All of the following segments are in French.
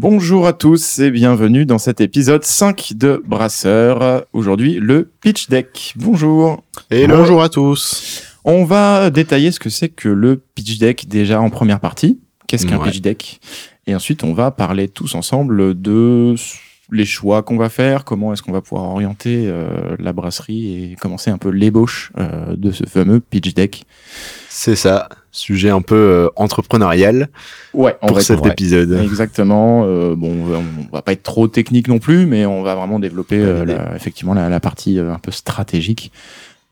Bonjour à tous et bienvenue dans cet épisode 5 de Brasseur. Aujourd'hui, le pitch deck. Bonjour. Et bonjour à tous. On va détailler ce que c'est que le pitch deck déjà en première partie. Qu'est-ce qu'un pitch deck? Et ensuite, on va parler tous ensemble de les choix qu'on va faire, comment est-ce qu'on va pouvoir orienter euh, la brasserie et commencer un peu l'ébauche euh, de ce fameux pitch deck. C'est ça, sujet un peu euh, entrepreneurial ouais, pour cet épisode. Exactement. bon, on va pas être trop technique non plus, mais on va vraiment développer effectivement la, partie un peu stratégique.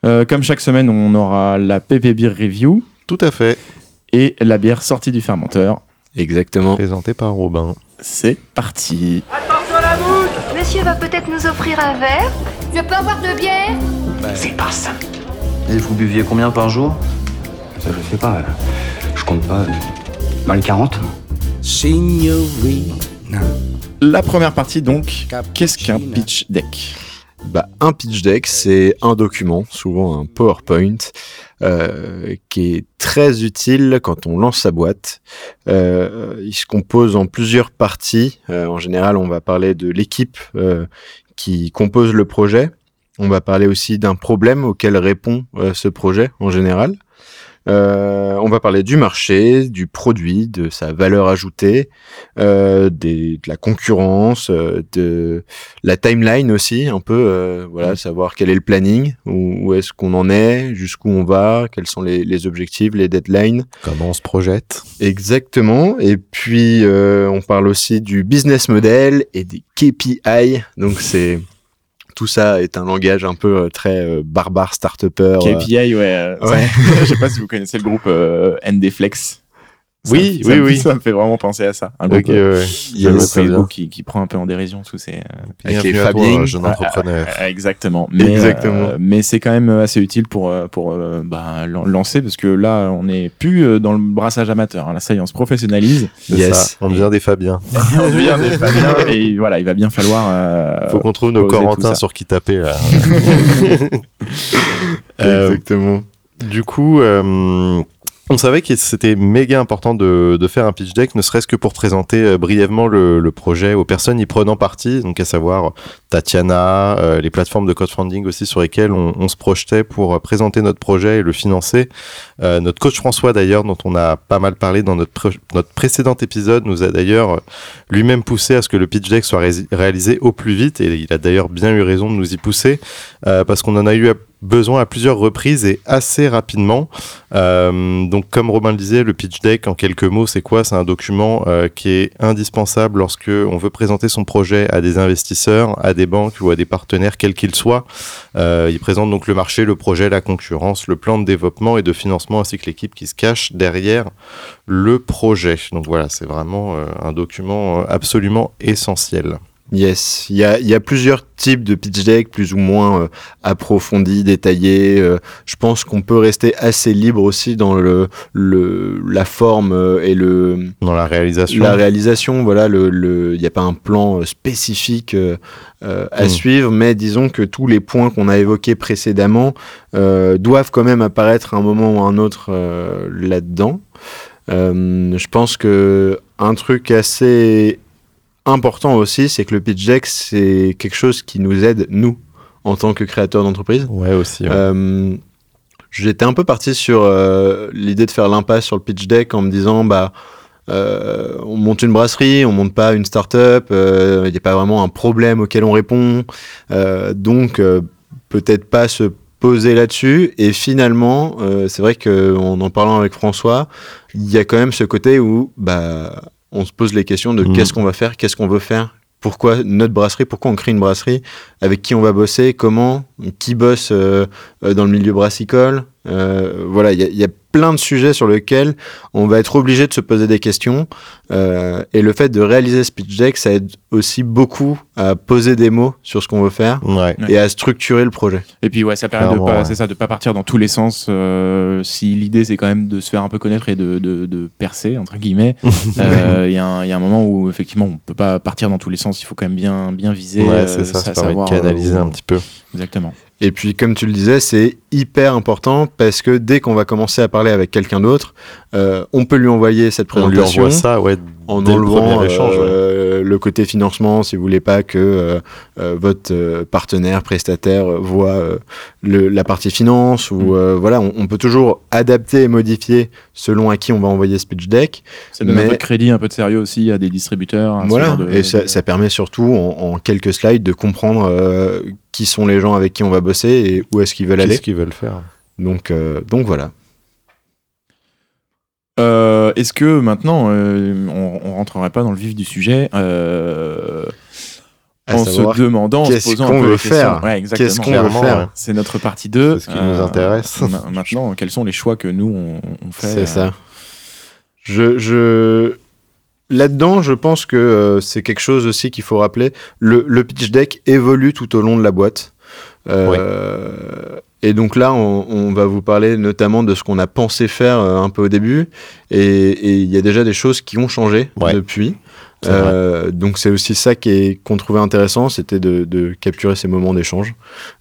comme chaque semaine, on aura la PP Beer Review. Tout à fait. Et la bière sortie du fermenteur. Exactement. Présenté par Robin. C'est parti. Monsieur va peut-être nous offrir un verre Je peux avoir de bière C'est pas ça. Et vous buviez combien par jour? Je sais pas. Je compte pas. Mal 40 La première partie, donc, qu'est-ce qu'un pitch deck? Bah, un pitch deck, c'est un document, souvent un PowerPoint, euh, qui est très utile quand on lance sa boîte. Euh, il se compose en plusieurs parties. Euh, en général, on va parler de l'équipe qui compose le projet. On va parler aussi d'un problème auquel répond ce projet en général. Euh, on va parler du marché, du produit, de sa valeur ajoutée, euh, de la concurrence, euh, de la timeline aussi, un peu, euh, voilà, mm. savoir quel est le planning, où, est-ce qu'on en est, jusqu'où on va, quels sont les, les, objectifs, les deadlines. Comment on se projette. Exactement. Et puis, on parle aussi du business model et des KPI. Donc, c'est tout ça est un langage un peu euh, très euh, barbare, start-upper. KPI, ouais. ouais. Je sais pas si vous connaissez le groupe NDFlex. Oui, oui, oui. Ça me fait vraiment penser à ça. Un euh, il y a Facebook qui, qui, prend un peu en dérision tous ces. Euh, Avec les Fabien, jeune entrepreneur. exactement. Mais, exactement. Euh, mais c'est quand même assez utile pour pour bah, lancer parce que là, on n'est plus dans le brassage amateur. Hein. Là, ça y est, on se professionnalise. Yes. On devient des Fabiens. on devient des Fabiens. Et voilà, il va bien falloir. Faut qu'on trouve nos Corentins sur qui taper là. exactement. Du coup. On savait que c'était méga important de, faire un pitch deck, ne serait-ce que pour présenter euh, brièvement le, projet aux personnes y prenant partie, donc à savoir Tatiana, euh, les plateformes de crowdfunding aussi sur lesquelles on, se projetait pour euh, présenter notre projet et le financer. notre coach François d'ailleurs, dont on a pas mal parlé dans notre, précédent épisode, nous a d'ailleurs lui-même poussé à ce que le pitch deck soit réalisé au plus vite, et il a d'ailleurs bien eu raison de nous y pousser, parce qu'on en a eu besoin à plusieurs reprises et assez rapidement. Euh, donc comme Robin le disait, le pitch deck en quelques mots, c'est quoi? C'est un document euh, qui est indispensable lorsque on veut présenter son projet à des investisseurs, à des banques ou à des partenaires quels qu'ils soient. Euh, il présente donc le marché, le projet, la concurrence, le plan de développement et de financement ainsi que l'équipe qui se cache derrière le projet. Donc voilà, c'est vraiment un document absolument essentiel. Yes, il y a, y a, plusieurs types de pitch deck, plus ou moins euh, approfondis, détaillés. Euh, je pense qu'on peut rester assez libre aussi dans le, le la forme euh, et le dans la réalisation. La réalisation, voilà, le il n'y a pas un plan spécifique à hmm. suivre, mais disons que tous les points qu'on a évoqués précédemment doivent quand même apparaître à un moment ou à un autre là-dedans. je pense que un truc assez important aussi, c'est que le pitch deck, c'est quelque chose qui nous aide, nous, en tant que créateurs d'entreprise. Ouais, aussi. Euh, j'étais un peu parti sur euh, l'idée de faire l'impasse sur le pitch deck en me disant, bah, euh, on monte une brasserie, on monte pas une start-up, il n'y a pas vraiment un problème auquel on répond, donc peut-être pas se poser là-dessus. Et finalement, c'est vrai qu'en en parlant avec François, il y a quand même ce côté où, bah, on se pose les questions de mm. qu'est-ce qu'on va faire, qu'est-ce qu'on veut faire, pourquoi notre brasserie, pourquoi on crée une brasserie, avec qui on va bosser, comment, qui bosse euh, euh, dans le milieu brassicole. Euh, voilà, il y a, plein de sujets sur lesquels on va être obligé de se poser des questions. Euh, et le fait de réaliser ce pitch deck, ça aide aussi beaucoup à poser des mots sur ce qu'on veut faire et à structurer le projet. Et puis ouais, ça permet de pas, c'est ça, de pas partir dans tous les sens. Euh, si l'idée c'est quand même de se faire un peu connaître et de, de, de percer entre guillemets, euh, il y, y, a un moment où effectivement on peut pas partir dans tous les sens. Il faut quand même bien bien viser. Ouais, c'est ça, ça, ça savoir, canaliser un petit peu. Exactement. Et puis, comme tu le disais, c'est hyper important parce que dès qu'on va commencer à parler avec quelqu'un d'autre, euh, on peut lui envoyer cette présentation. On lui envoie ça, ouais, en enlevant euh, le côté financement, si vous voulez pas que euh, euh, votre euh, partenaire prestataire voit euh, le, la partie finance ou Mm. euh, voilà, on, on peut toujours adapter et modifier selon à qui on va envoyer ce pitch deck. Ça donne Mais- un peu de crédit, un peu de sérieux aussi à des distributeurs. Voilà, de- et ça, permet surtout en, en quelques slides de comprendre euh, qui sont les gens avec qui on va bosser et où est-ce qu'ils veulent aller. Qu'est-ce qu'ils veulent faire Donc, euh, donc voilà. Euh, Est-ce que maintenant, euh, on, on rentrerait pas dans le vif du sujet euh, en se demandant, en se posant qu'on un peu veut faire Ouais. Qu'est-ce qu'on veut faire ouais. C'est notre partie 2. C'est ce qui nous intéresse. ma- Maintenant, quels sont les choix que nous, on, on fait C'est euh, ça. Je, je... Là-dedans, je pense que euh, c'est quelque chose aussi qu'il faut rappeler. Le, le pitch deck évolue tout au long de la boîte. Euh, Et donc là, on, on va vous parler notamment de ce qu'on a pensé faire euh, un peu au début. Et il y a déjà des choses qui ont changé Ouais. depuis. Euh, donc c'est aussi ça qu'on trouvait intéressant, c'était de, de capturer ces moments d'échange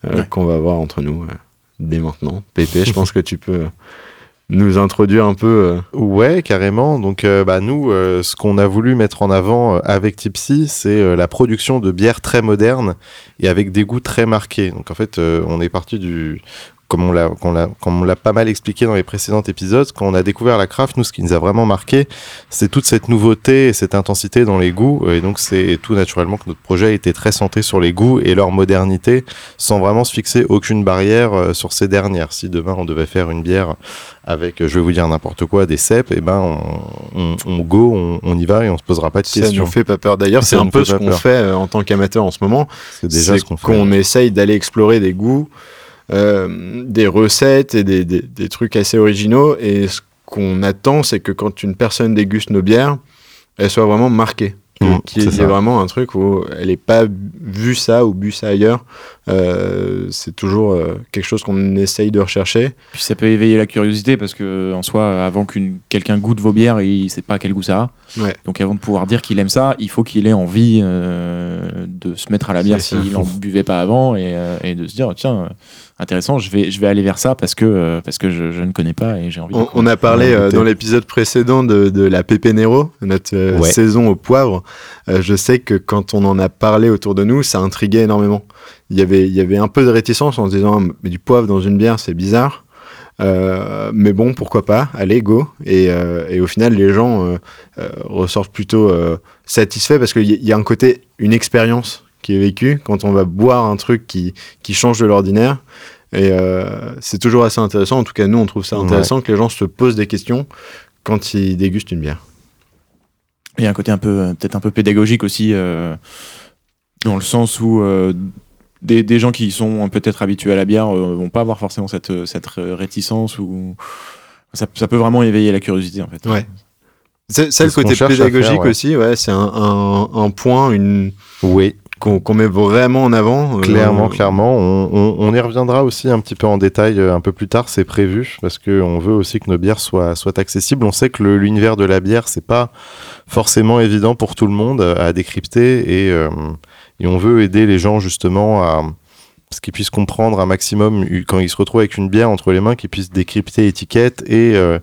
euh, Ouais. qu'on va avoir entre nous dès maintenant. Pépé, je pense que tu peux nous introduire un peu. euh, Ouais, carrément. Donc, euh, bah, nous, euh, ce qu'on a voulu mettre en avant avec Tipsy, c'est la production de bières très modernes et avec des goûts très marqués. Donc, en fait, on est parti du. Comme on l'a qu'on l'a- comme on l'a pas mal expliqué dans les précédents épisodes, quand on a découvert la craft, nous, ce qui nous a vraiment marqué, c'est toute cette nouveauté et cette intensité dans les goûts. Et donc, c'est tout naturellement que notre projet était très centré sur les goûts et leur modernité, sans vraiment se fixer aucune barrière euh, sur ces dernières. Si demain on devait faire une bière avec, euh, je vais vous dire n'importe quoi, des cèpes, et ben on, on, on go, on, on y va et on se posera pas de ça questions. nous fait pas peur. D'ailleurs, c'est Ça un peu ce qu'on fait euh, en tant qu'amateur en ce moment. C'est déjà ce qu'on fait. qu'on essaye d'aller explorer des goûts, euh, des recettes et des, des- des trucs assez originaux. Et ce qu'on attend, c'est que quand une personne déguste nos bières, elle soit vraiment marquée. Mmh, ça. vraiment un truc où elle n'ait pas vu ça ou bu ça ailleurs. Euh, c'est toujours euh, quelque chose qu'on essaye de rechercher. Puis ça peut éveiller la curiosité parce que en soi, avant qu'une quelqu'un goûte vos bières, il sait pas quel goût ça a. Ouais. Donc avant de pouvoir dire qu'il aime ça, il faut qu'il ait envie euh, de se mettre à la bière s'il n'en buvait pas avant et, euh, et de se dire tiens intéressant, je vais je vais aller vers ça parce que euh, parce que je, je ne connais pas et j'ai envie. de On, on a parlé euh, dans l'épisode précédent de, de la Pepe Nero, notre euh, Ouais. saison au poivre. Euh, je sais que quand on en a parlé autour de nous, ça intriguait énormément. Il y avait, il y avait un peu de réticence en se disant mais du poivre dans une bière, c'est bizarre. Euh, mais bon, pourquoi pas? Allez, go. Et, euh, et au final, les gens euh, euh, ressortent plutôt euh, satisfaits parce qu'il y, y a un côté, une expérience qui est vécue quand on va boire un truc qui, qui change de l'ordinaire. Et euh, c'est toujours assez intéressant. En tout cas, nous, on trouve ça intéressant que les gens se posent des questions quand ils dégustent une bière. Il y a un côté un peu euh, peut-être un peu pédagogique aussi euh, dans le sens où euh, des, des gens qui sont peut-être habitués à la bière euh, vont pas avoir forcément cette cette réticence ou ça, ça peut vraiment éveiller la curiosité en fait. Ouais. C'est c'est le côté pédagogique faire, ouais. aussi. Ouais, c'est un, un, un point, une Oui, qu'on qu'on met vraiment en avant. Euh, clairement, clairement. On, on, on y reviendra aussi un petit peu en détail euh, un peu plus tard, c'est prévu, parce que on veut aussi que nos bières soient, soient accessibles. On sait que l'univers de la bière, c'est pas forcément évident pour tout le monde à décrypter, et, euh, et on veut aider les gens justement à ce qu'ils puissent comprendre un maximum quand ils se retrouvent avec une bière entre les mains, qu'ils puissent décrypter l'étiquette et euh,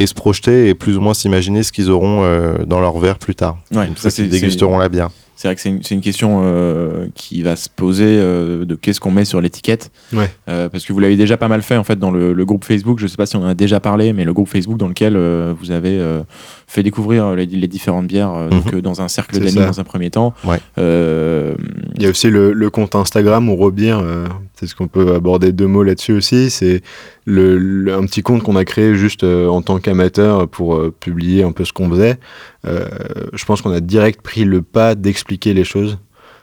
et se projeter et plus ou moins s'imaginer ce qu'ils auront euh, dans leur verre plus tard. Ouais, ça, qu'ils dégusteront la bière. C'est vrai que c'est une, question euh, qui va se poser euh, de qu'est-ce qu'on met sur l'étiquette. Ouais. Euh, parce que vous l'avez déjà pas mal fait en fait dans le, le groupe Facebook. Je sais pas si on en a déjà parlé, mais le groupe Facebook dans lequel vous avez fait découvrir les, les différentes bières donc, Mhm. dans un cercle d'amis dans un premier temps. Ouais. Il y a aussi le, le compte Instagram ou Robir, c'est ce qu'on peut aborder deux mots là-dessus aussi. C'est le, le- un petit compte qu'on a créé juste euh, en tant qu'amateur pour euh, publier un peu ce qu'on faisait. Euh, je pense qu'on a direct pris le pas d'expliquer les choses.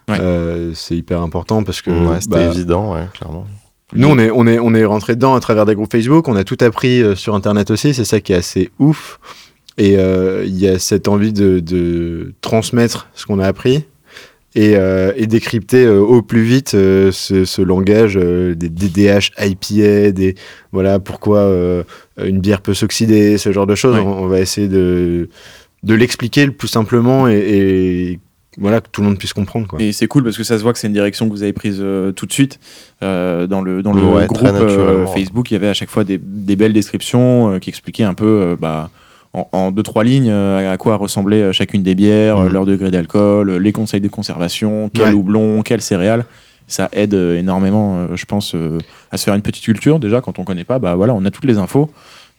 Ouais. Euh, c'est hyper important parce que ouais, c'était bah, évident, ouais, clairement. nous on est, on, est, on est rentré dedans à travers des groupes Facebook, on a tout appris euh, sur Internet aussi, c'est ça qui est assez ouf. Et euh, il y a cette envie de, de transmettre ce qu'on a appris et, euh, et décrypter euh, au plus vite euh, ce, ce langage euh, des DDH, IPA, des, voilà, pourquoi euh, une bière peut s'oxyder, ce genre de choses. On, on va essayer de, de l'expliquer le plus simplement et, et voilà, que tout le monde puisse comprendre. Quoi. Et c'est cool parce que ça se voit que c'est une direction que vous avez prise euh, tout de suite. Euh, dans le, dans le Ouais, groupe euh. Facebook, il y avait à chaque fois des, des belles descriptions euh, qui expliquaient un peu, euh, bah, en, en deux trois lignes euh, à quoi ressemblait euh, chacune des bières, Mhm. euh, leur degré d'alcool, les conseils de conservation, quel Ouais. houblon, quelle céréale. Ça aide énormément, je pense, euh, à se faire une petite culture. Déjà, quand on connaît pas, bah voilà, on a toutes les infos.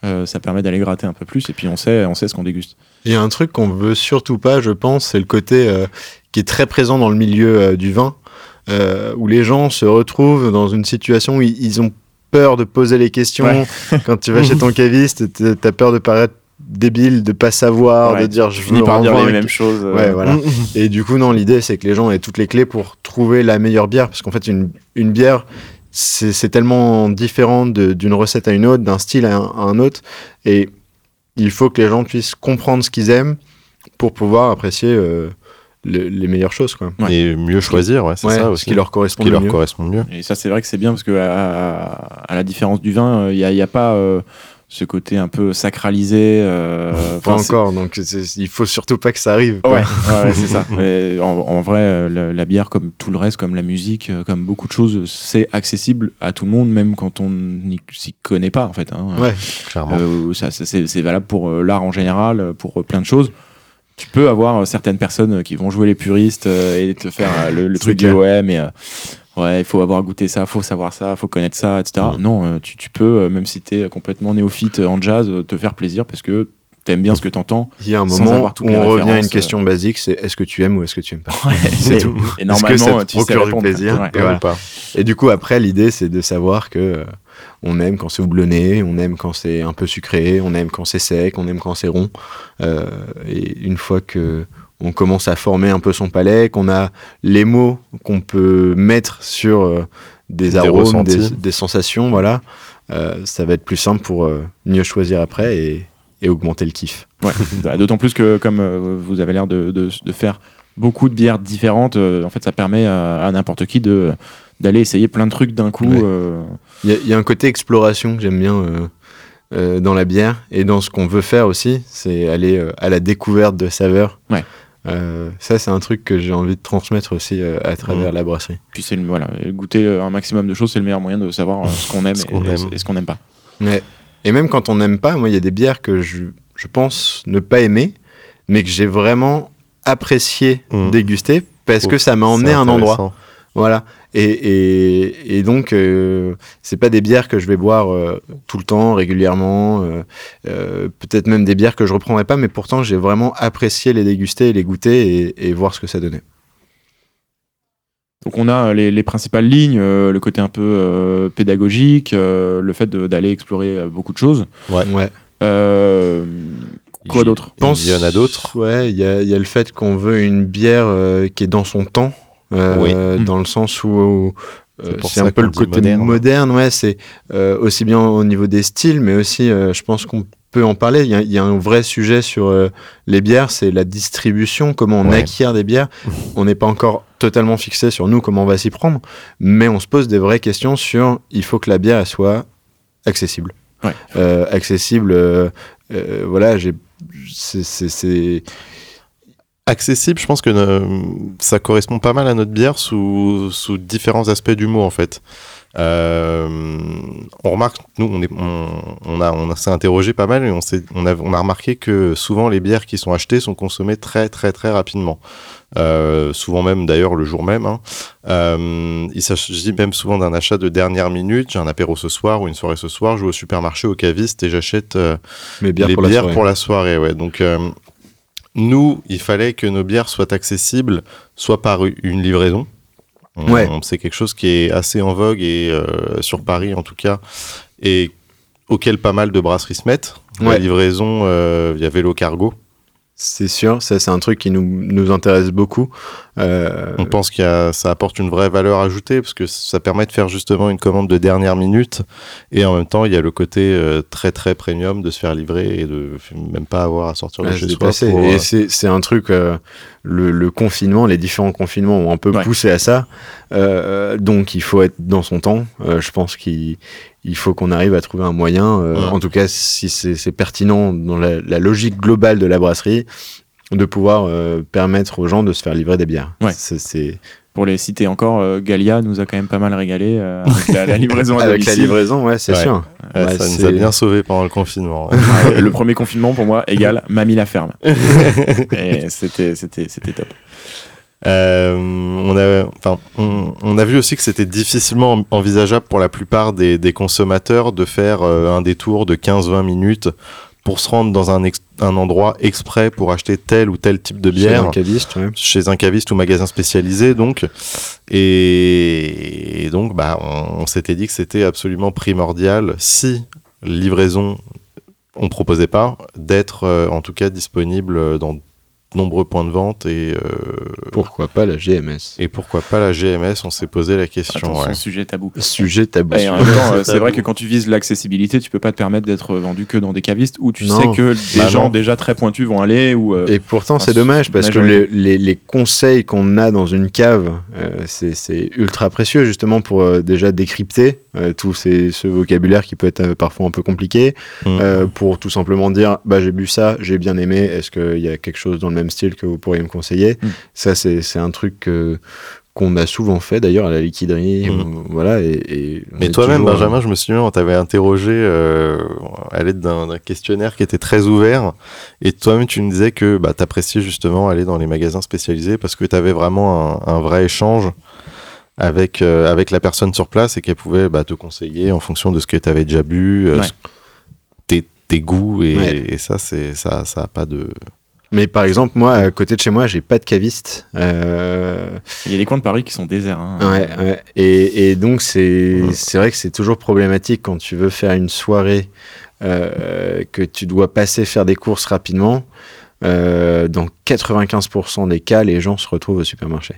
Euh, ça permet d'aller gratter un peu plus et puis on sait, on sait ce qu'on déguste. Il y a un truc qu'on veut surtout pas, je pense, c'est le côté euh, qui est très présent dans le milieu du vin, où les gens se retrouvent dans une situation où ils, ont peur de poser les questions. Ouais. Quand tu vas chez ton caviste, t'as peur de paraître débile, de pas savoir, Ouais, de dire je finis veux par dire les mêmes choses. euh, Ouais, voilà. Et du coup, non, l'idée, c'est que les gens aient toutes les clés pour trouver la meilleure bière. Parce qu'en fait, une, une bière, c'est tellement différent de- d'une recette à une autre, d'un style à un, à un autre. Et il faut que les gens puissent comprendre ce qu'ils aiment pour pouvoir apprécier euh, le- les meilleures choses. Quoi. Ouais. Et mieux choisir, ouais, c'est Ouais, ça ce aussi. qui leur Ce correspond qui le leur mieux. correspond mieux. Et ça, c'est vrai que c'est bien parce que à, à la différence du vin, il n'y a, y a pas euh, ce côté un peu sacralisé. euh, Pas encore, donc il faut surtout pas que ça arrive. quoi. Ouais, ouais, c'est ça. Mais en, en vrai, euh, la, la bière, comme tout le reste, comme la musique, euh, comme beaucoup de choses, c'est accessible à tout le monde, même quand on n'y s'y connaît pas, en fait. hein. Ouais. Clairement. Euh, c'est valable pour l'art en général, pour plein de choses. Tu peux avoir certaines personnes qui vont jouer les puristes euh, et te faire euh, le, truc ouais, mais euh, ouais, il faut avoir goûté ça, faut savoir ça, faut connaître ça, etc. Non, euh, tu, tu peux, euh, même si tu es complètement néophyte euh, en jazz, te faire plaisir parce que t'aimes bien ce que t'entends. Il y a un moment où on revient à une question basique, c'est est-ce que tu aimes ou est-ce que tu aimes pas? C'est C'est tout. Et que ça normalement, te tu sais du plaisir Ouais. Et voilà. Ou pas. Et du coup, après, l'idée, c'est de savoir que euh, on aime quand c'est houblonné, on aime quand c'est un peu sucré, on aime quand c'est sec, on aime quand c'est rond. Euh, et une fois que on commence à former un peu son palais, qu'on a les mots qu'on peut mettre sur euh, des, Des arômes, des, des sensations, voilà, euh, ça va être plus simple pour euh, mieux choisir après et, et augmenter le kiff. Ouais. Bah, D'autant plus que comme euh, vous avez l'air de, de- de faire beaucoup de bières différentes, euh, en fait, ça permet à, à n'importe qui de d'aller essayer plein de trucs d'un coup. Ouais. euh, Il y, a- il y a un côté exploration que j'aime bien euh, euh, dans la bière et dans ce qu'on veut faire aussi, c'est aller euh, à la découverte de saveurs. Ouais. Euh, ça, c'est un truc que j'ai envie de transmettre aussi euh, à travers Mhm. la brasserie. puis c'est le- voilà, goûter euh, un maximum de choses, c'est le meilleur moyen de savoir euh, ce qu'on aime, Ce et, aime. et ce qu'on n'aime pas. Ouais. Et même quand on n'aime pas, moi, il y a des bières que je, je pense ne pas aimer, mais que j'ai vraiment apprécié Mhm. déguster parce Oh, que ça m'a emmené à un endroit. Voilà. Et, et, et donc, euh, c'est pas des bières que je vais boire euh, tout le temps, régulièrement. euh, euh, Peut-être même des bières que je reprendrai pas, mais pourtant, j'ai vraiment apprécié les déguster, les goûter et, et voir ce que ça donnait. Donc on a les, les principales lignes, euh, le côté un peu euh, pédagogique, euh, le fait d'aller explorer beaucoup de choses. Ouais. Ouais. Euh, quoi d'autre? Il y en a d'autres. Ouais, il y a, il y a le fait qu'on veut une bière euh, qui est dans son temps, euh, Oui. dans le sens où. où, euh, C'est un peu le côté moderne. moderne, ouais, c'est euh, aussi bien au niveau des styles, mais aussi, je pense qu'on peut en parler. Il y a, il y a un vrai sujet sur euh, les bières, c'est la distribution, comment on Ouais. acquiert des bières. on n'est pas encore totalement fixé sur nous, comment on va s'y prendre, mais on se pose des vraies questions sur il faut que la bière soit accessible. Ouais. Euh, accessible, euh, voilà, j'ai. c'est accessible, je pense que euh, ça correspond pas mal à notre bière sous, sous différents aspects du mot en fait. Euh, on remarque, nous, on, est, on, on a, on s'est interrogé pas mal et on, a, on a remarqué que souvent les bières qui sont achetées sont consommées très très très rapidement. Euh, souvent même d'ailleurs le jour même. hein. Euh, il s'agit même souvent d'un achat de dernière minute. J'ai un apéro ce soir ou une soirée ce soir. Je vais au supermarché, au caviste et j'achète euh, mes bières les pour la bières pour la soirée, ouais. Donc, nous, il fallait que nos bières soient accessibles, soit par une livraison. Ouais. C'est quelque chose qui est assez en vogue et euh, sur Paris en tout cas, et auquel pas mal de brasseries se mettent. La livraison euh, via vélo cargo. C'est sûr, ça c'est un truc qui nous, nous intéresse beaucoup. Euh, On pense que ça apporte une vraie valeur ajoutée parce que ça permet de faire justement une commande de dernière minute et en même temps il y a le côté euh, très très premium de se faire livrer et de même pas avoir à sortir de à chez soi. pour, Et euh, c'est c'est un truc, euh, le, le confinement, les différents confinements ont un peu Ouais. poussé à ça. Donc il faut être dans son temps. Je pense qu'il il faut qu'on arrive à trouver un moyen, euh, Ouais. en tout cas si c'est pertinent dans la, la logique globale de la brasserie, de pouvoir euh, permettre aux gens de se faire livrer des bières. Ouais. C'est- pour les citer encore, euh, Galia nous a quand même pas mal régalé euh, avec la, la livraison à Avec la livraison, ouais, c'est Ouais. sûr. Ouais, Ouais, ça nous a bien sauvé pendant le confinement. le premier confinement pour moi égale Mamie la ferme. Et c'était c'était c'était top. Euh, on, a, enfin, on, on a vu aussi que c'était difficilement en- envisageable pour la plupart des, des consommateurs de faire euh, un détour de 15-20 minutes pour se rendre dans un, ex- un endroit exprès pour acheter tel ou tel type de Chez bière un caviste, ouais. chez un caviste ou magasin spécialisé donc et, et donc bah on, on s'était dit que c'était absolument primordial si livraison on proposait pas d'être euh, en tout cas disponible dans nombreux points de vente et euh, Pourquoi pas la GMS et pourquoi pas la GMS on s'est posé la question Attention, ouais. sujet tabou. Sujet tabou. Et en même temps, euh, c'est vrai que quand tu vises l'accessibilité, tu peux pas te permettre d'être vendu que dans des cavistes où tu Non. sais que des Bah gens non. déjà très pointus vont aller ou euh, Et pourtant, c'est dommage parce que les, les- les conseils qu'on a dans une cave, euh, c'est ultra précieux justement pour euh, déjà décrypter euh, tout ces- ce vocabulaire qui peut être euh, parfois un peu compliqué, Mm. euh, pour tout simplement dire bah j'ai bu ça, j'ai bien aimé, est-ce qu'il y a quelque chose dans le même style que vous pourriez me conseiller Mm. Ça, c'est c'est un truc qu'on a souvent fait d'ailleurs à la liquiderie, Mm. voilà. Et, mais toi-même, toujours, Benjamin, je me souviens, on t'avait interrogé euh, à l'aide d'un questionnaire qui était très ouvert. Et toi-même, tu nous disais que bah, tu appréciais justement aller dans les magasins spécialisés parce que tu avais vraiment un, un vrai échange avec, euh, avec la personne sur place et qu'elle pouvait bah, te conseiller en fonction de ce que tu avais déjà bu, euh, Ouais. tes, tes goûts. Et, Ouais. et ça, c'est ça, ça a pas de. Mais par exemple, moi, à côté de chez moi, j'ai pas de caviste. Euh, il y a des coins de Paris qui sont déserts. hein. Ouais, ouais. Et, et donc, c'est vrai que c'est toujours problématique quand tu veux faire une soirée, euh, que tu dois passer faire des courses rapidement. Euh, dans 95% des cas, les gens se retrouvent au supermarché.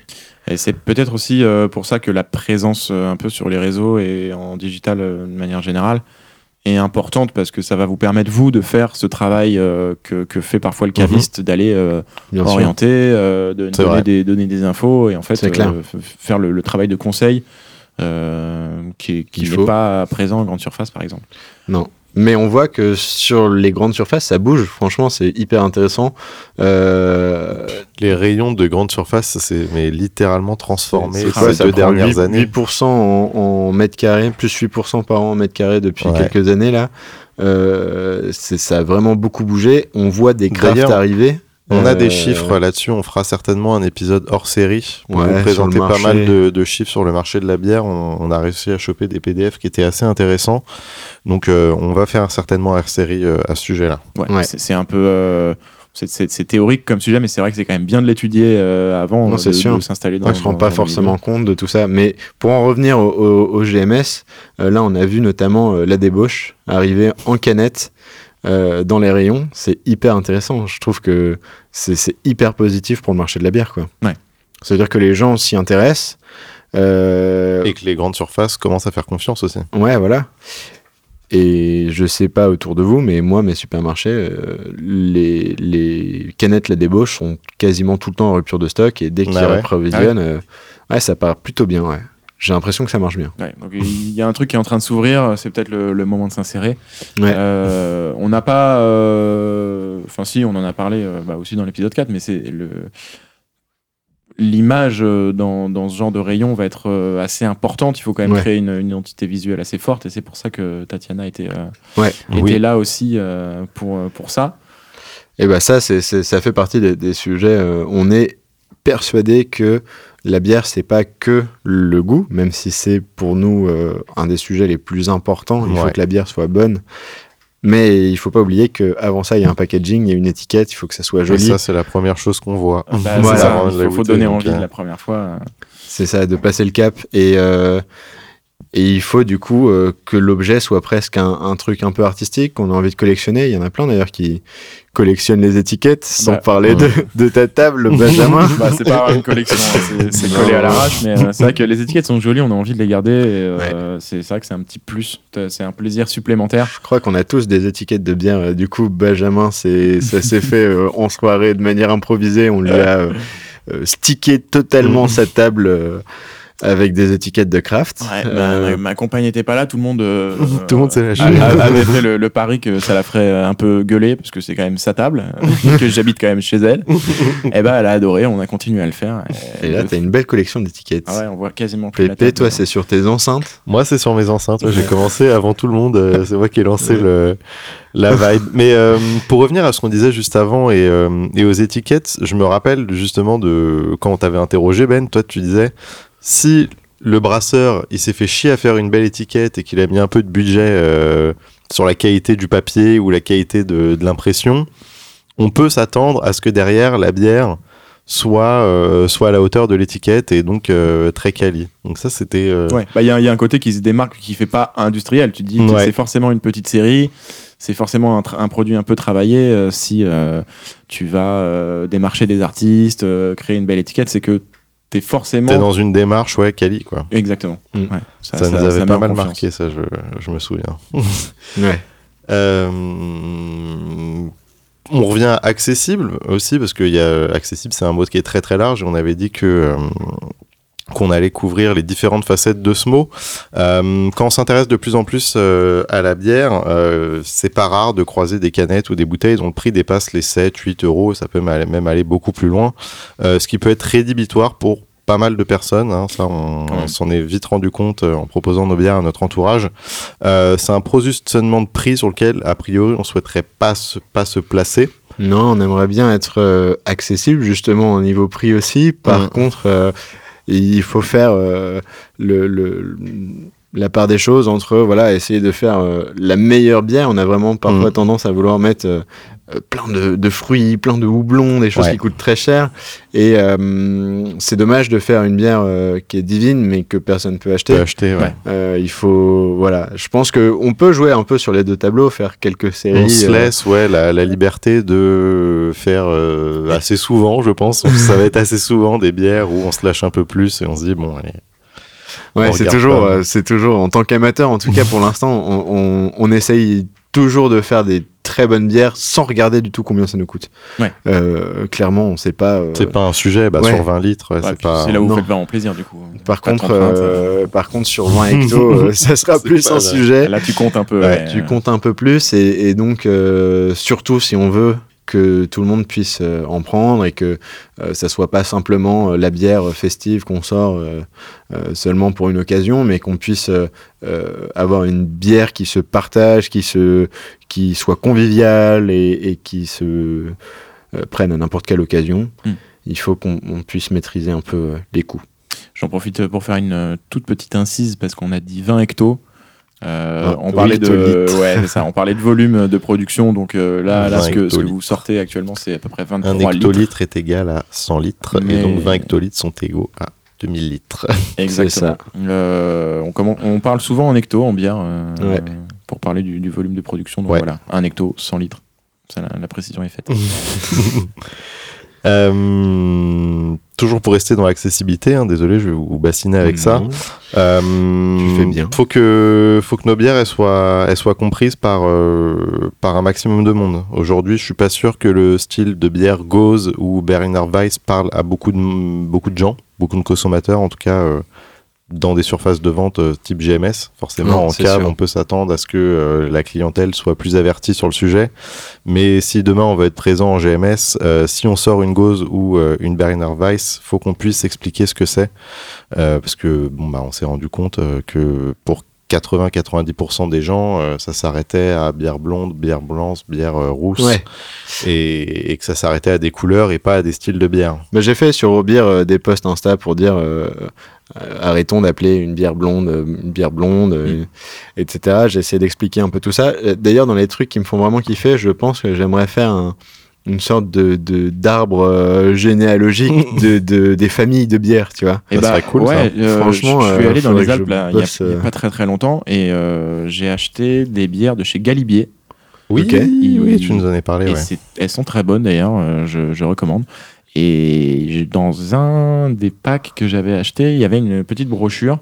Et c'est peut-être aussi pour ça que la présence un peu sur les réseaux et en digital de manière générale est importante parce que ça va vous permettre vous de faire ce travail euh, que, que fait parfois le caviste d'aller euh, orienter, euh, de donner des, donner des infos et en fait clair. euh, faire le, le travail de conseil euh, qui, qui n'est pas présent en grande surface par exemple. Non. Mais on voit que sur les grandes surfaces, ça bouge. Franchement, c'est hyper intéressant. Euh, Les rayons de grande surface, c'est mais littéralement transformé ces deux dernières 8, années. 8% en, en mètres carrés, plus 8% par an en mètres carrés depuis Ouais. quelques années là. Euh, ça a vraiment beaucoup bougé. On voit des crafts arriver. On a Euh, des chiffres là-dessus, on fera certainement un épisode hors série pour Ouais, vous présenter pas mal de, de chiffres sur le marché de la bière. On, on a réussi à choper des PDF qui étaient assez intéressants. Donc euh, on va faire certainement hors série euh, à ce sujet-là. Ouais, Ouais. C'est un peu euh, c'est- théorique comme sujet, mais c'est vrai que c'est quand même bien de l'étudier euh, avant Non, euh, de, s'installer dans. On ne se rend pas forcément milieu. compte de tout ça. Mais pour en revenir au, au- au GMS, euh, là, on a vu notamment euh, la débauche arriver en canette euh, dans les rayons. C'est hyper intéressant. Je trouve que c'est hyper positif pour le marché de la bière. Quoi. Ouais. C'est-à-dire que les gens s'y intéressent. Euh, Et que les grandes surfaces commencent à faire confiance aussi. Ouais, voilà. Et je sais pas autour de vous, mais moi, mes supermarchés, euh, les, les canettes la débauche sont quasiment tout le temps en rupture de stock et dès qu'ils Ah ouais. approvisionnent, euh, ouais, ça part plutôt bien. Ouais. J'ai l'impression que ça marche bien. Ouais, donc il y a un truc qui est en train de s'ouvrir, c'est peut-être le, le moment de s'insérer. Ouais. Euh, on n'a pas. euh, Enfin, si, on en a parlé euh, bah, aussi dans l'épisode 4, mais c'est le. L'image dans, dans ce genre de rayon va être assez importante. Il faut quand même Ouais. créer une, une identité visuelle assez forte, et c'est pour ça que Tatiana était, était Oui. là aussi pour, pour ça. Et bah ça, c'est, ça fait partie des, des sujets. on est persuadé que la bière, c'est pas que le goût, même si c'est pour nous euh, un des sujets les plus importants. Il faut que la bière soit bonne. Mais il faut pas oublier qu'avant ça, il y a un packaging, il y a une étiquette, il faut que ça soit Et joli. ça, c'est la première chose qu'on voit. Bah, Voilà. ça, il faut, faut goûter, donner envie euh, la première fois. C'est ça, de passer le cap. Et, euh, et il faut du coup euh, que l'objet soit presque un, un truc un peu artistique, qu'on a envie de collectionner. Il y en a plein d'ailleurs qui collectionnent les étiquettes, sans Bah, parler de, de ta table, Benjamin. Bah, c'est pas une collection, hein, c'est- collé à l'arrache, mais euh, c'est vrai que les étiquettes sont jolies, on a envie de les garder. euh, C'est c'est vrai que c'est un petit plus, c'est un plaisir supplémentaire. Je crois qu'on a tous des étiquettes de bière. Du coup, Benjamin, ça s'est fait en soirée de manière improvisée. On lui a stické totalement sa table. Euh, avec des étiquettes de craft. Ouais, Euh, ma, ma compagne n'était pas là, tout le monde, euh, Tout le monde s'est lâché. avait fait le, le pari que ça la ferait un peu gueuler parce que c'est quand même sa table, euh, que j'habite quand même chez elle. et ben elle a adoré, on a continué à le faire. et là, le- t'as une belle collection d'étiquettes. ah ouais, on voit quasiment plus Pépé, toi, c'est sur tes enceintes. Moi, c'est sur mes enceintes. ouais, J'ai commencé avant tout le monde. euh, c'est moi qui ai lancé Ouais. le, la vibe. Mais euh, pour revenir à ce qu'on disait juste avant et, euh, et aux étiquettes, je me rappelle justement de quand on t'avait interrogé, Ben, toi, tu disais si le brasseur il s'est fait chier à faire une belle étiquette et qu'il a mis un peu de budget euh, sur la qualité du papier ou la qualité de, de l'impression, on peut s'attendre à ce que derrière la bière soit, euh, soit à la hauteur de l'étiquette et donc euh, très quali. Donc ça, c'était... Ouais, bah il y, a- il y a un côté qui se démarque, qui fait pas industriel. Tu te dis Ouais. c'est forcément une petite série, c'est forcément un, produit un peu travaillé. euh, si euh, tu vas euh, démarcher des artistes, créer une belle étiquette, c'est que t'es forcément. T'es dans une démarche, ouais, quali, quoi. Exactement. Mm. Ouais, Ça, nous avait pas mal confiance. marqué, ça, je, je me souviens. Ouais. Euh, on revient à accessible aussi, parce qu'il y a accessible, c'est un mot qui est très très large, et on avait dit que. euh, qu'on allait couvrir les différentes facettes de ce mot. Euh, quand on s'intéresse de plus en plus euh, à la bière, euh, c'est pas rare de croiser des canettes ou des bouteilles dont le prix dépasse les 7, 8 euros, ça peut même aller beaucoup plus loin, euh, ce qui peut être rédhibitoire pour pas mal de personnes, hein, ça on, s'en est vite rendu compte en proposant nos bières à notre entourage. Euh, c'est un positionnement de prix sur lequel, a priori, on souhaiterait pas se, pas se placer. Non, on aimerait bien être euh, accessible justement au niveau prix aussi. Par contre, euh, il faut faire euh, le, le- la part des choses entre voilà essayer de faire euh, la meilleure bière. On a vraiment parfois Mm. tendance à vouloir mettre euh, plein de, de fruits, plein de houblons, des choses Ouais. qui coûtent très cher. Et euh, c'est dommage de faire une bière euh, qui est divine mais que personne peut acheter. peut acheter, ouais. Euh, il faut voilà. Je pense que on peut jouer un peu sur les deux tableaux, faire quelques séries. On se euh, laisse ouais, la, la liberté de faire euh, assez souvent, je pense. Ça va être assez souvent des bières où on se lâche un peu plus et on se dit, bon, allez. Ouais, c'est toujours, euh, c'est toujours, en tant qu'amateur, en tout cas pour l'instant, on, on, on essaye toujours de faire des très bonnes bières sans regarder du tout combien ça nous coûte. Ouais. Euh, clairement, on sait pas. euh, C'est pas un sujet, bah, ouais. sur 20 litres, ouais, Ouais, c'est pas. c'est là où non. vous faites vraiment plaisir du coup. Par Pas contre, euh, par contre, sur 20 hectos, euh, ça sera plus pas un sujet. Là tu comptes un peu. Ouais, ouais. Tu comptes un peu plus et, et donc euh, surtout si on veut que tout le monde puisse euh, en prendre et que euh, ça soit pas simplement euh, la bière festive qu'on sort seulement pour une occasion, mais qu'on puisse avoir une bière qui se partage, qui se, qui soit conviviale et, et qui se prenne à n'importe quelle occasion. Mm. Il faut qu'on on puisse maîtriser un peu les coûts. J'en profite pour faire une toute petite incise parce qu'on a dit 20 hectos. Euh, Ah, on parlait de ouais, ça, on parlait de volume de production donc euh, là, là 20 ce, que, ce que hectolitres. vous sortez actuellement c'est à peu près 23 Un litres hectolitre est égal à 100 litres Mais- et donc 20 hectolitres sont égaux à 2000 litres. exactement Euh, on, parle souvent en hecto en bière euh, Ouais. pour parler du, du volume de production donc Ouais. voilà un hecto 100 litres ça, la, la précision est faite Euh, toujours pour rester dans l'accessibilité, hein, désolé, je vais vous bassiner avec ça. Euh, Tu fais bien. Faut que, faut que nos bières elles soient, elles soient comprises par, euh, par un maximum de monde. Aujourd'hui, je suis pas sûr que le style de bière Gose ou Berliner Weiss parle à beaucoup de, beaucoup de gens, beaucoup de consommateurs, en tout cas euh, dans des surfaces de vente euh, type GMS. Forcément, Non, en cave, sûr. on peut s'attendre à ce que euh, la clientèle soit plus avertie sur le sujet. Mais si demain on veut être présent en GMS, euh, si on sort une Gose ou euh, une Berliner Weiss, faut qu'on puisse expliquer ce que c'est. Parce que bon bah on s'est rendu compte que pour 80-90% des gens, euh, ça s'arrêtait à bière blonde, bière blanche, bière euh, rousse, Ouais. et, et que ça s'arrêtait à des couleurs et pas à des styles de bière. Bah, j'ai fait sur Robir euh, des posts Insta pour dire arrêtons d'appeler une bière blonde euh, une bière blonde, euh, etc. J'ai essayé d'expliquer un peu tout ça. Euh, D'ailleurs, dans les trucs qui me font vraiment kiffer, je pense que j'aimerais faire un- une sorte de d'arbre euh, généalogique de, de- des familles de bières, tu vois. Et Ça bah, serait cool, ouais, euh, Franchement, je, je suis euh, allé dans les Alpes là, il y a- euh. pas très très longtemps et euh, j'ai acheté des bières de chez Galibier Oui, Ok. oui, oui, tu nous en as parlé. Et ouais. elles sont très bonnes d'ailleurs, euh, je, je recommande. Et dans un des packs que j'avais acheté, il y avait une petite brochure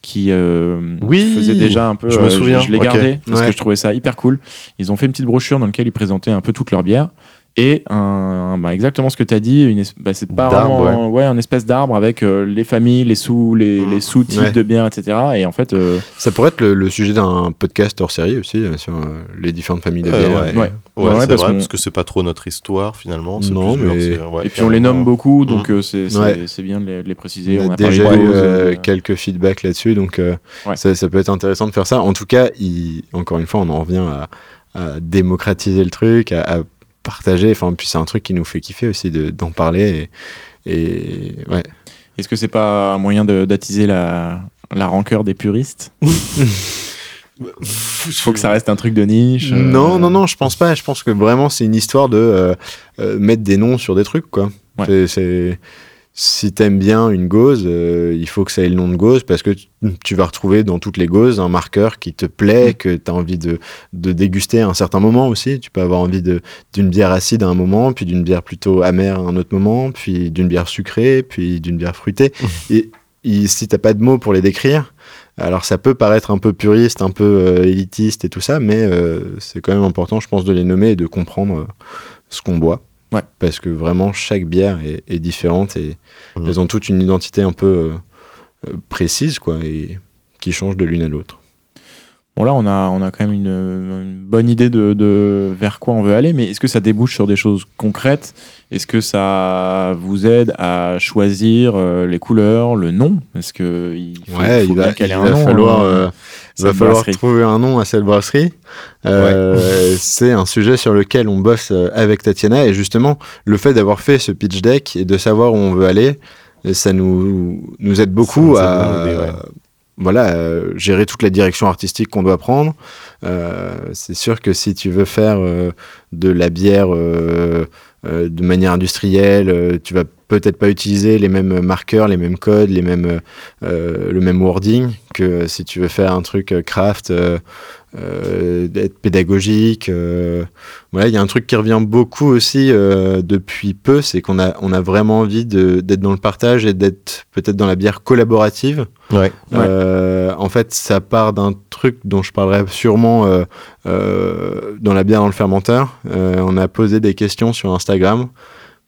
qui euh, Oui, faisait déjà un peu. je me euh, souviens, Je, l'ai ok. gardé parce Ouais. que je trouvais ça hyper cool. Ils ont fait une petite brochure dans laquelle ils présentaient un peu toutes leurs bières. Et un, bah, exactement ce que tu as dit, une bah, c'est pas D'arbre, vraiment ouais. un espèce d'arbre avec euh, les familles, les sous, les, les sous-types Ouais. de biens, etc. Et en fait, euh, Ça pourrait être le, le sujet d'un podcast hors série aussi, euh, sur euh, les différentes familles de Euh, bières. ouais. Ouais. Ouais, Ouais, c'est parce vrai, qu'on- parce que c'est pas trop notre histoire finalement. Non, mais- et puis on les nomme beaucoup, donc euh, c'est bien de les, de les préciser. On a, On a parlé déjà eu quelques feedbacks là-dessus, donc euh, Ouais. ça, ça peut être intéressant de faire ça. En tout cas, il- encore une fois, on en revient à, à démocratiser le truc, à, à partager. Enfin, puis c'est un truc qui nous fait kiffer aussi de- d'en parler. Et, et ouais. Est-ce que c'est pas un moyen d'attiser la, la rancœur des puristes Faut que ça reste un truc de niche. euh, Non, non, non, je pense pas. Je pense que vraiment, c'est une histoire de euh, euh, mettre des noms sur des trucs, quoi. Ouais. C'est si t'aimes bien une gauze, euh, il faut que ça ait le nom de gauze parce que tu, vas retrouver dans toutes les gauzes un marqueur qui te plaît, Mm. que tu as envie de, de déguster à un certain moment aussi. Tu peux avoir envie d'une bière acide à un moment, puis d'une bière plutôt amère à un autre moment, puis d'une bière sucrée, puis d'une bière fruitée. et, et si t'as pas de mots pour les décrire, alors ça peut paraître un peu puriste, un peu euh, élitiste et tout ça, mais euh, c'est quand même important, je pense, de les nommer et de comprendre ce qu'on boit. Ouais. Parce que vraiment, chaque bière est, est différente et Mhm. elles ont toutes une identité un peu euh, précise, quoi, et qui change de l'une à l'autre. Bon là, on a, on a quand même une, une bonne idée de, de vers quoi on veut aller, mais est-ce que ça débouche sur des choses concrètes? Est-ce que ça vous aide à choisir euh, les couleurs, le nom? Est-ce que il faut, Ouais, faut il va, il va nom, falloir, hein, euh, il va falloir brasserie. trouver un nom à cette brasserie. Euh, C'est un sujet sur lequel on bosse euh, avec Tatiana et justement le fait d'avoir fait ce pitch deck et de savoir où on veut aller, ça nous nous aide beaucoup Ça à ouais. voilà gérer toute la direction artistique qu'on doit prendre. Euh, C'est sûr que si tu veux faire euh, de la bière de manière industrielle, euh, tu vas peut-être pas utiliser les mêmes marqueurs, les mêmes codes, les mêmes, euh, le même wording que si tu veux faire un truc euh, craft, euh, euh, d'être pédagogique. euh, voilà, il y a un truc qui revient beaucoup aussi euh, depuis peu, c'est qu'on a, on a vraiment envie de- d'être dans le partage et d'être peut-être dans la bière collaborative. Ouais. Euh, en fait, ça part d'un truc dont je parlerai sûrement euh, euh, dans la bière dans le fermenteur. Euh, on a posé des questions sur Instagram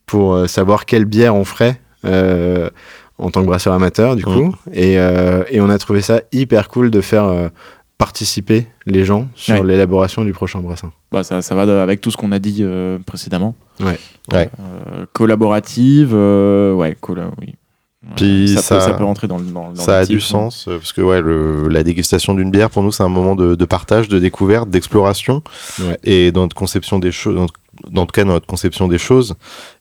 pour euh, savoir quelle bière on ferait euh, en tant que brasseur amateur, du coup. Et, euh, et on a trouvé ça hyper cool de faire euh, participer les gens sur Ouais. l'élaboration du prochain brassin. Bah, ça, ça va de- avec tout ce qu'on a dit euh, précédemment. Ouais. Ouais. Euh, collaborative, euh, ouais, colla- oui. Puis ça, ça- peut, ça peut rentrer dans le. Dans, dans ça le a du hein. sens parce que ouais, le, la dégustation d'une bière pour nous c'est un moment de, de partage, de découverte, d'exploration Ouais. et dans notre conception des choses, dans, dans tout cas dans notre conception des choses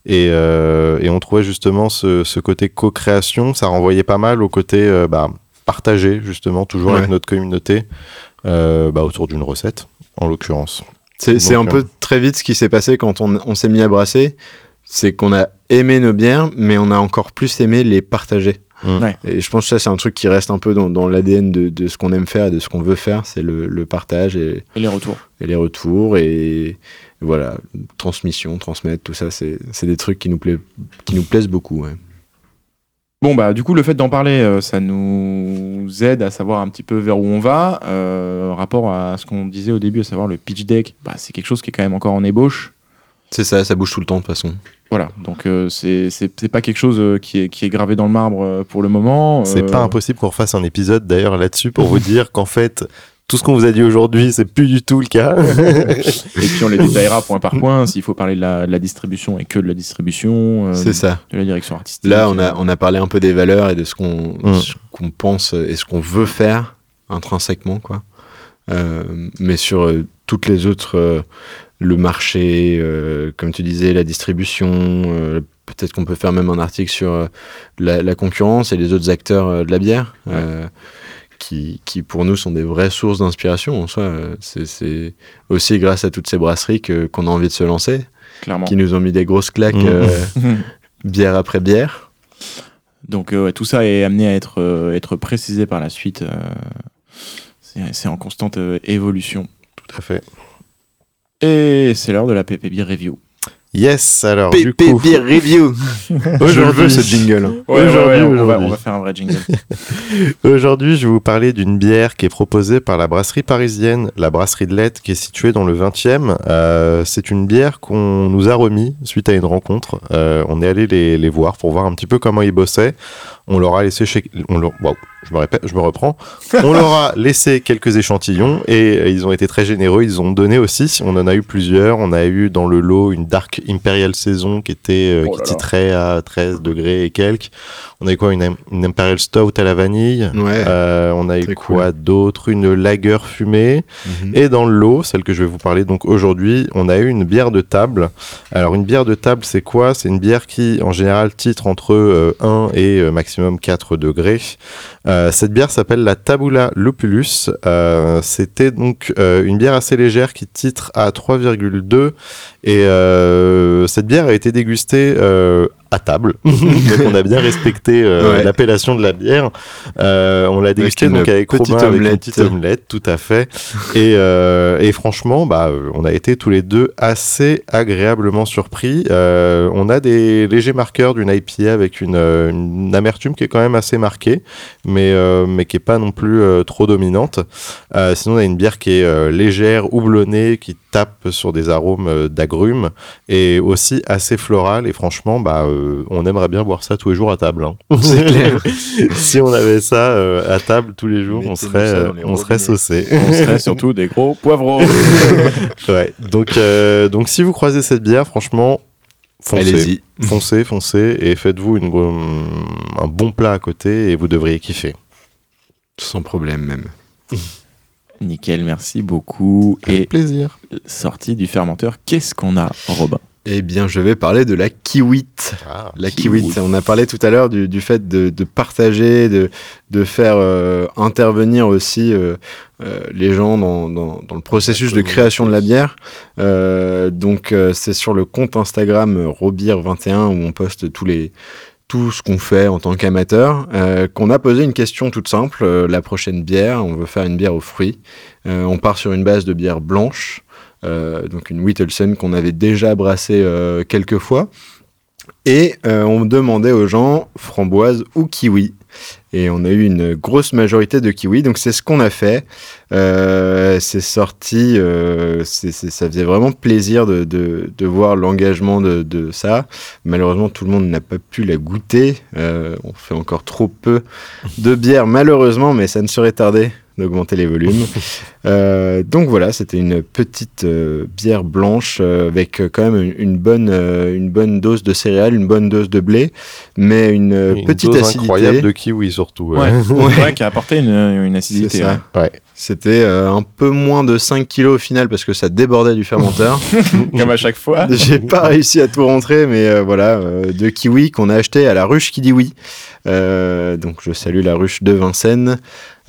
et, euh, et on trouvait justement ce, ce côté co-création, ça renvoyait pas mal au côté euh, bah, partagé justement toujours Ouais. avec notre communauté euh, bah, autour d'une recette en l'occurrence. C'est un Donc, euh, peu très vite ce qui s'est passé quand on, on s'est mis à brasser. C'est qu'on a aimé nos bières, mais on a encore plus aimé les partager. Mm. Ouais. Et je pense que ça, c'est un truc qui reste un peu dans, dans l'ADN de, de ce qu'on aime faire et de ce qu'on veut faire. C'est le, le partage et, Et les retours. et les retours et voilà, transmission, transmettre, tout ça. C'est c'est des trucs qui nous, plaît, qui nous plaisent beaucoup. ouais. Bon, bah, du coup, le fait d'en parler, euh, ça nous aide à savoir un petit peu vers où on va. Euh, rapport à ce qu'on disait au début, à savoir le pitch deck, bah, c'est quelque chose qui est quand même encore en ébauche. C'est ça, ça bouge tout le temps de toute façon. Voilà, donc euh, c'est pas quelque chose euh, qui est, qui est gravé dans le marbre euh, pour le moment. C'est Euh, pas impossible qu'on refasse un épisode d'ailleurs là-dessus pour vous dire qu'en fait tout ce qu'on vous a dit aujourd'hui c'est plus du tout le cas. Et puis on les détaillera point par point s'il faut parler de la, de la distribution et que de la distribution, euh, C'est ça. de la direction artistique. Là, on a, on a parlé un peu des valeurs et de ce qu'on Mm. pense et ce qu'on veut faire intrinsèquement, quoi. Euh, mais sur euh, toutes les autres, euh, le marché, euh, comme tu disais, la distribution, euh, peut-être qu'on peut faire même un article sur euh, la, la concurrence et les autres acteurs euh, de la bière, euh, qui, qui pour nous sont des vraies sources d'inspiration en soi. C'est- aussi grâce à toutes ces brasseries que- qu'on a envie de se lancer, clairement. qui nous ont mis des grosses claques Mm. euh, bière après bière. Donc euh, ouais, tout ça est amené à être, euh, être précisé par la suite. euh, c'est c'est en constante euh, évolution. Tout à fait. Et c'est l'heure de la PPB Review. Yes, alors du PP coup, Beer Review. Je le veux aujourd'hui, ce jingle. Ouais, ouais, Aujourd'hui, ouais, on, va, aujourd'hui. on va faire un vrai jingle. aujourd'hui, je vais vous parler d'une bière qui est proposée par la brasserie parisienne, la brasserie de Lette, qui est située dans le 20e. Euh, c'est une bière qu'on nous a remis suite à une rencontre. Euh, on est allé les, les voir pour voir un petit peu comment ils bossaient. On leur a laissé chez... on leur- wow, je me répète, je me reprends. On leur a laissé quelques échantillons et ils ont été très généreux. Ils ont donné aussi. On en a eu plusieurs. On a eu dans le lot une Dark Imperial Saison qui était euh, Oh qui là. titrait à 13 degrés et quelques. On a eu quoi une, une Imperial Stout à la vanille. Ouais. Euh, on a eu quoi d'autre? Une lager fumée. Mhm. Et dans le lot, celle que je vais vous parler donc aujourd'hui, on a eu une bière de table. Alors une bière de table, c'est quoi? C'est une bière qui en général titre entre euh, 1 et euh, maximum 4 degrés. Euh, cette bière s'appelle la Tabula Lupulus. Euh, C'était donc euh, une bière assez légère qui titre à 3,2 et cette bière a été dégustée table. donc on a bien respecté euh, Ouais. l'appellation de la bière. Euh, on l'a dégustée une donc avec petite Robin, avec une petite omelette, tout à fait. Et, euh, et franchement, bah, on a été tous les deux assez agréablement surpris. On a des légers marqueurs d'une IPA avec une, une amertume qui est quand même assez marquée, mais, mais qui est pas non plus trop dominante. Sinon, on a une bière qui est légère, houblonnée, qui tape sur des arômes euh, d'agrumes et aussi assez florale. Et franchement, bah, euh, on aimerait bien boire ça tous les jours à table. hein. C'est clair. si on avait ça euh, à table tous les jours, on serait, euh, on serait saucé. On serait surtout des gros poivrons. ouais. Donc, euh, donc si vous croisez cette bière, franchement, foncez, Allez-y. foncez, foncez et faites-vous un bon plat à côté et vous devriez kiffer. Sans problème même. Nickel, merci beaucoup. Avec Et plaisir. sortie du fermenteur, qu'est-ce qu'on a, Robin? Eh bien, je vais parler de la kiwit. Ah, La kiwit, on a parlé tout à l'heure du, du fait de, de partager, de, de faire euh, intervenir aussi euh, euh, les gens dans, dans, dans le processus de création de la bière. Euh, donc, euh, c'est sur le compte Instagram euh, Robir21 où on poste tous les tout ce qu'on fait en tant qu'amateur, euh, qu'on a posé une question toute simple. euh, la prochaine bière, on veut faire une bière aux fruits. Euh, on part sur une base de bière blanche, donc une Whittleston qu'on avait déjà brassée quelques fois. Et euh, on demandait aux gens framboise ou kiwi. Et on a eu une grosse majorité de kiwi. Donc c'est ce qu'on a fait. Euh, c'est sorti. euh, ça faisait vraiment plaisir de, voir l'engagement de, ça. Malheureusement, tout le monde n'a pas pu la goûter. On fait encore trop peu de bière, malheureusement, mais ça ne serait tardé d'augmenter les volumes. Euh, donc voilà, c'était une petite euh, bière blanche euh, avec euh, quand même une, une bonne, euh, une bonne dose de céréales, une bonne dose de blé, mais une, euh, Une petite dose acidité. incroyable de kiwi surtout. Ouais, ouais. ouais, qui a apporté une, une C'est acidité. ça. ouais. Ouais. C'était euh, un peu moins de 5 kilos au final parce que ça débordait du fermenteur. Comme à chaque fois. J'ai pas réussi à tout rentrer, mais euh, voilà, euh, de kiwi qu'on a acheté à la ruche qui dit oui. Euh, donc je salue la ruche de Vincennes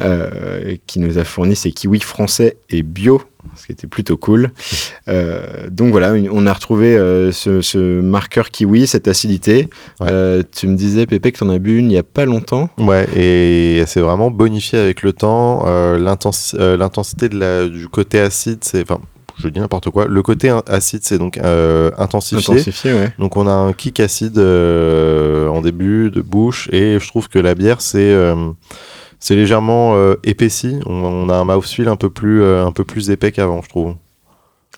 euh, qui nous a fourni ses kiwis français et bio, ce qui était plutôt cool. Euh, donc voilà, on a retrouvé euh, ce, ce marqueur kiwi, cette acidité. Ouais. Tu me disais, Pépé, que t'en as bu une il y a pas longtemps. Ouais, et s'est vraiment bonifiée avec le temps. L'intensi- L'intensité du côté acide, c'est. Enfin, je dis n'importe quoi. Le côté acide, c'est donc euh, intensifié. Intensifié, ouais. Donc on a un kick acide euh, en début de bouche et je trouve que la bière c'est euh, c'est légèrement euh, épaissi. On, on a un mouthfeel un peu plus euh, un peu plus épais qu'avant, je trouve.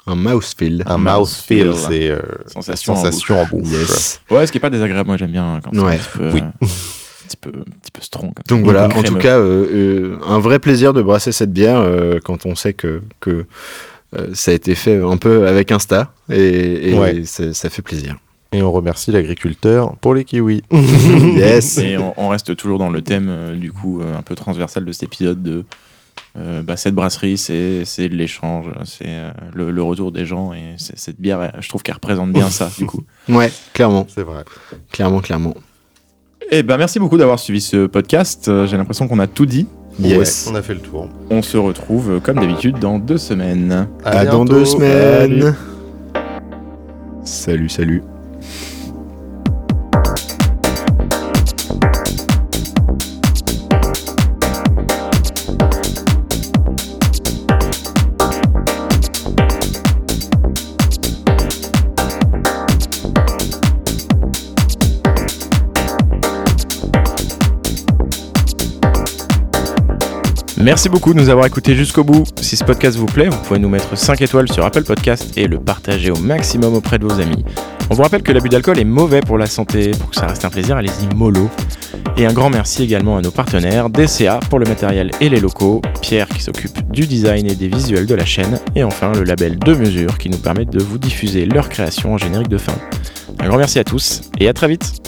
Un mouthfeel. Un Mouthfeel. mouthfeel, c'est euh, Sensation en sensation en bouche. Yes. Ouais, ce qui est pas désagréable, moi j'aime bien quand c'est Ouais. un petit peu, Oui. euh, un petit peu, un petit peu strong. comme Donc voilà, Un en tout cas, euh, euh, un vrai plaisir de brasser cette bière euh, quand on sait que, que euh, ça a été fait un peu avec Insta et, et Ouais. ça fait plaisir. Et on remercie l'agriculteur pour les kiwis. yes. Et on, on reste toujours dans le thème, euh, du coup, euh, un peu transversal de cet épisode de euh, bah, cette brasserie, c'est c'est de l'échange, c'est euh, le, le retour des gens et cette bière, je trouve qu'elle représente bien ça, du coup. Ouais, clairement, C'est vrai. clairement, clairement. Et ben merci beaucoup d'avoir suivi ce podcast. Euh, J'ai l'impression qu'on a tout dit. Yes. Ouais, on a fait le tour. On se retrouve, comme d'habitude, dans deux semaines. À, dans deux semaines. Salut, salut. Merci beaucoup de nous avoir écoutés jusqu'au bout. Si ce podcast vous plaît, vous pouvez nous mettre 5 étoiles sur Apple Podcast et le partager au maximum auprès de vos amis. On vous rappelle que l'abus d'alcool est mauvais pour la santé. Pour que ça reste un plaisir, allez-y mollo. Et un grand merci également à nos partenaires, DCA pour le matériel et les locaux, Pierre qui s'occupe du design et des visuels de la chaîne, et enfin le label De Mesure qui nous permet de vous diffuser leurs créations en générique de fin. Un grand merci à tous et à très vite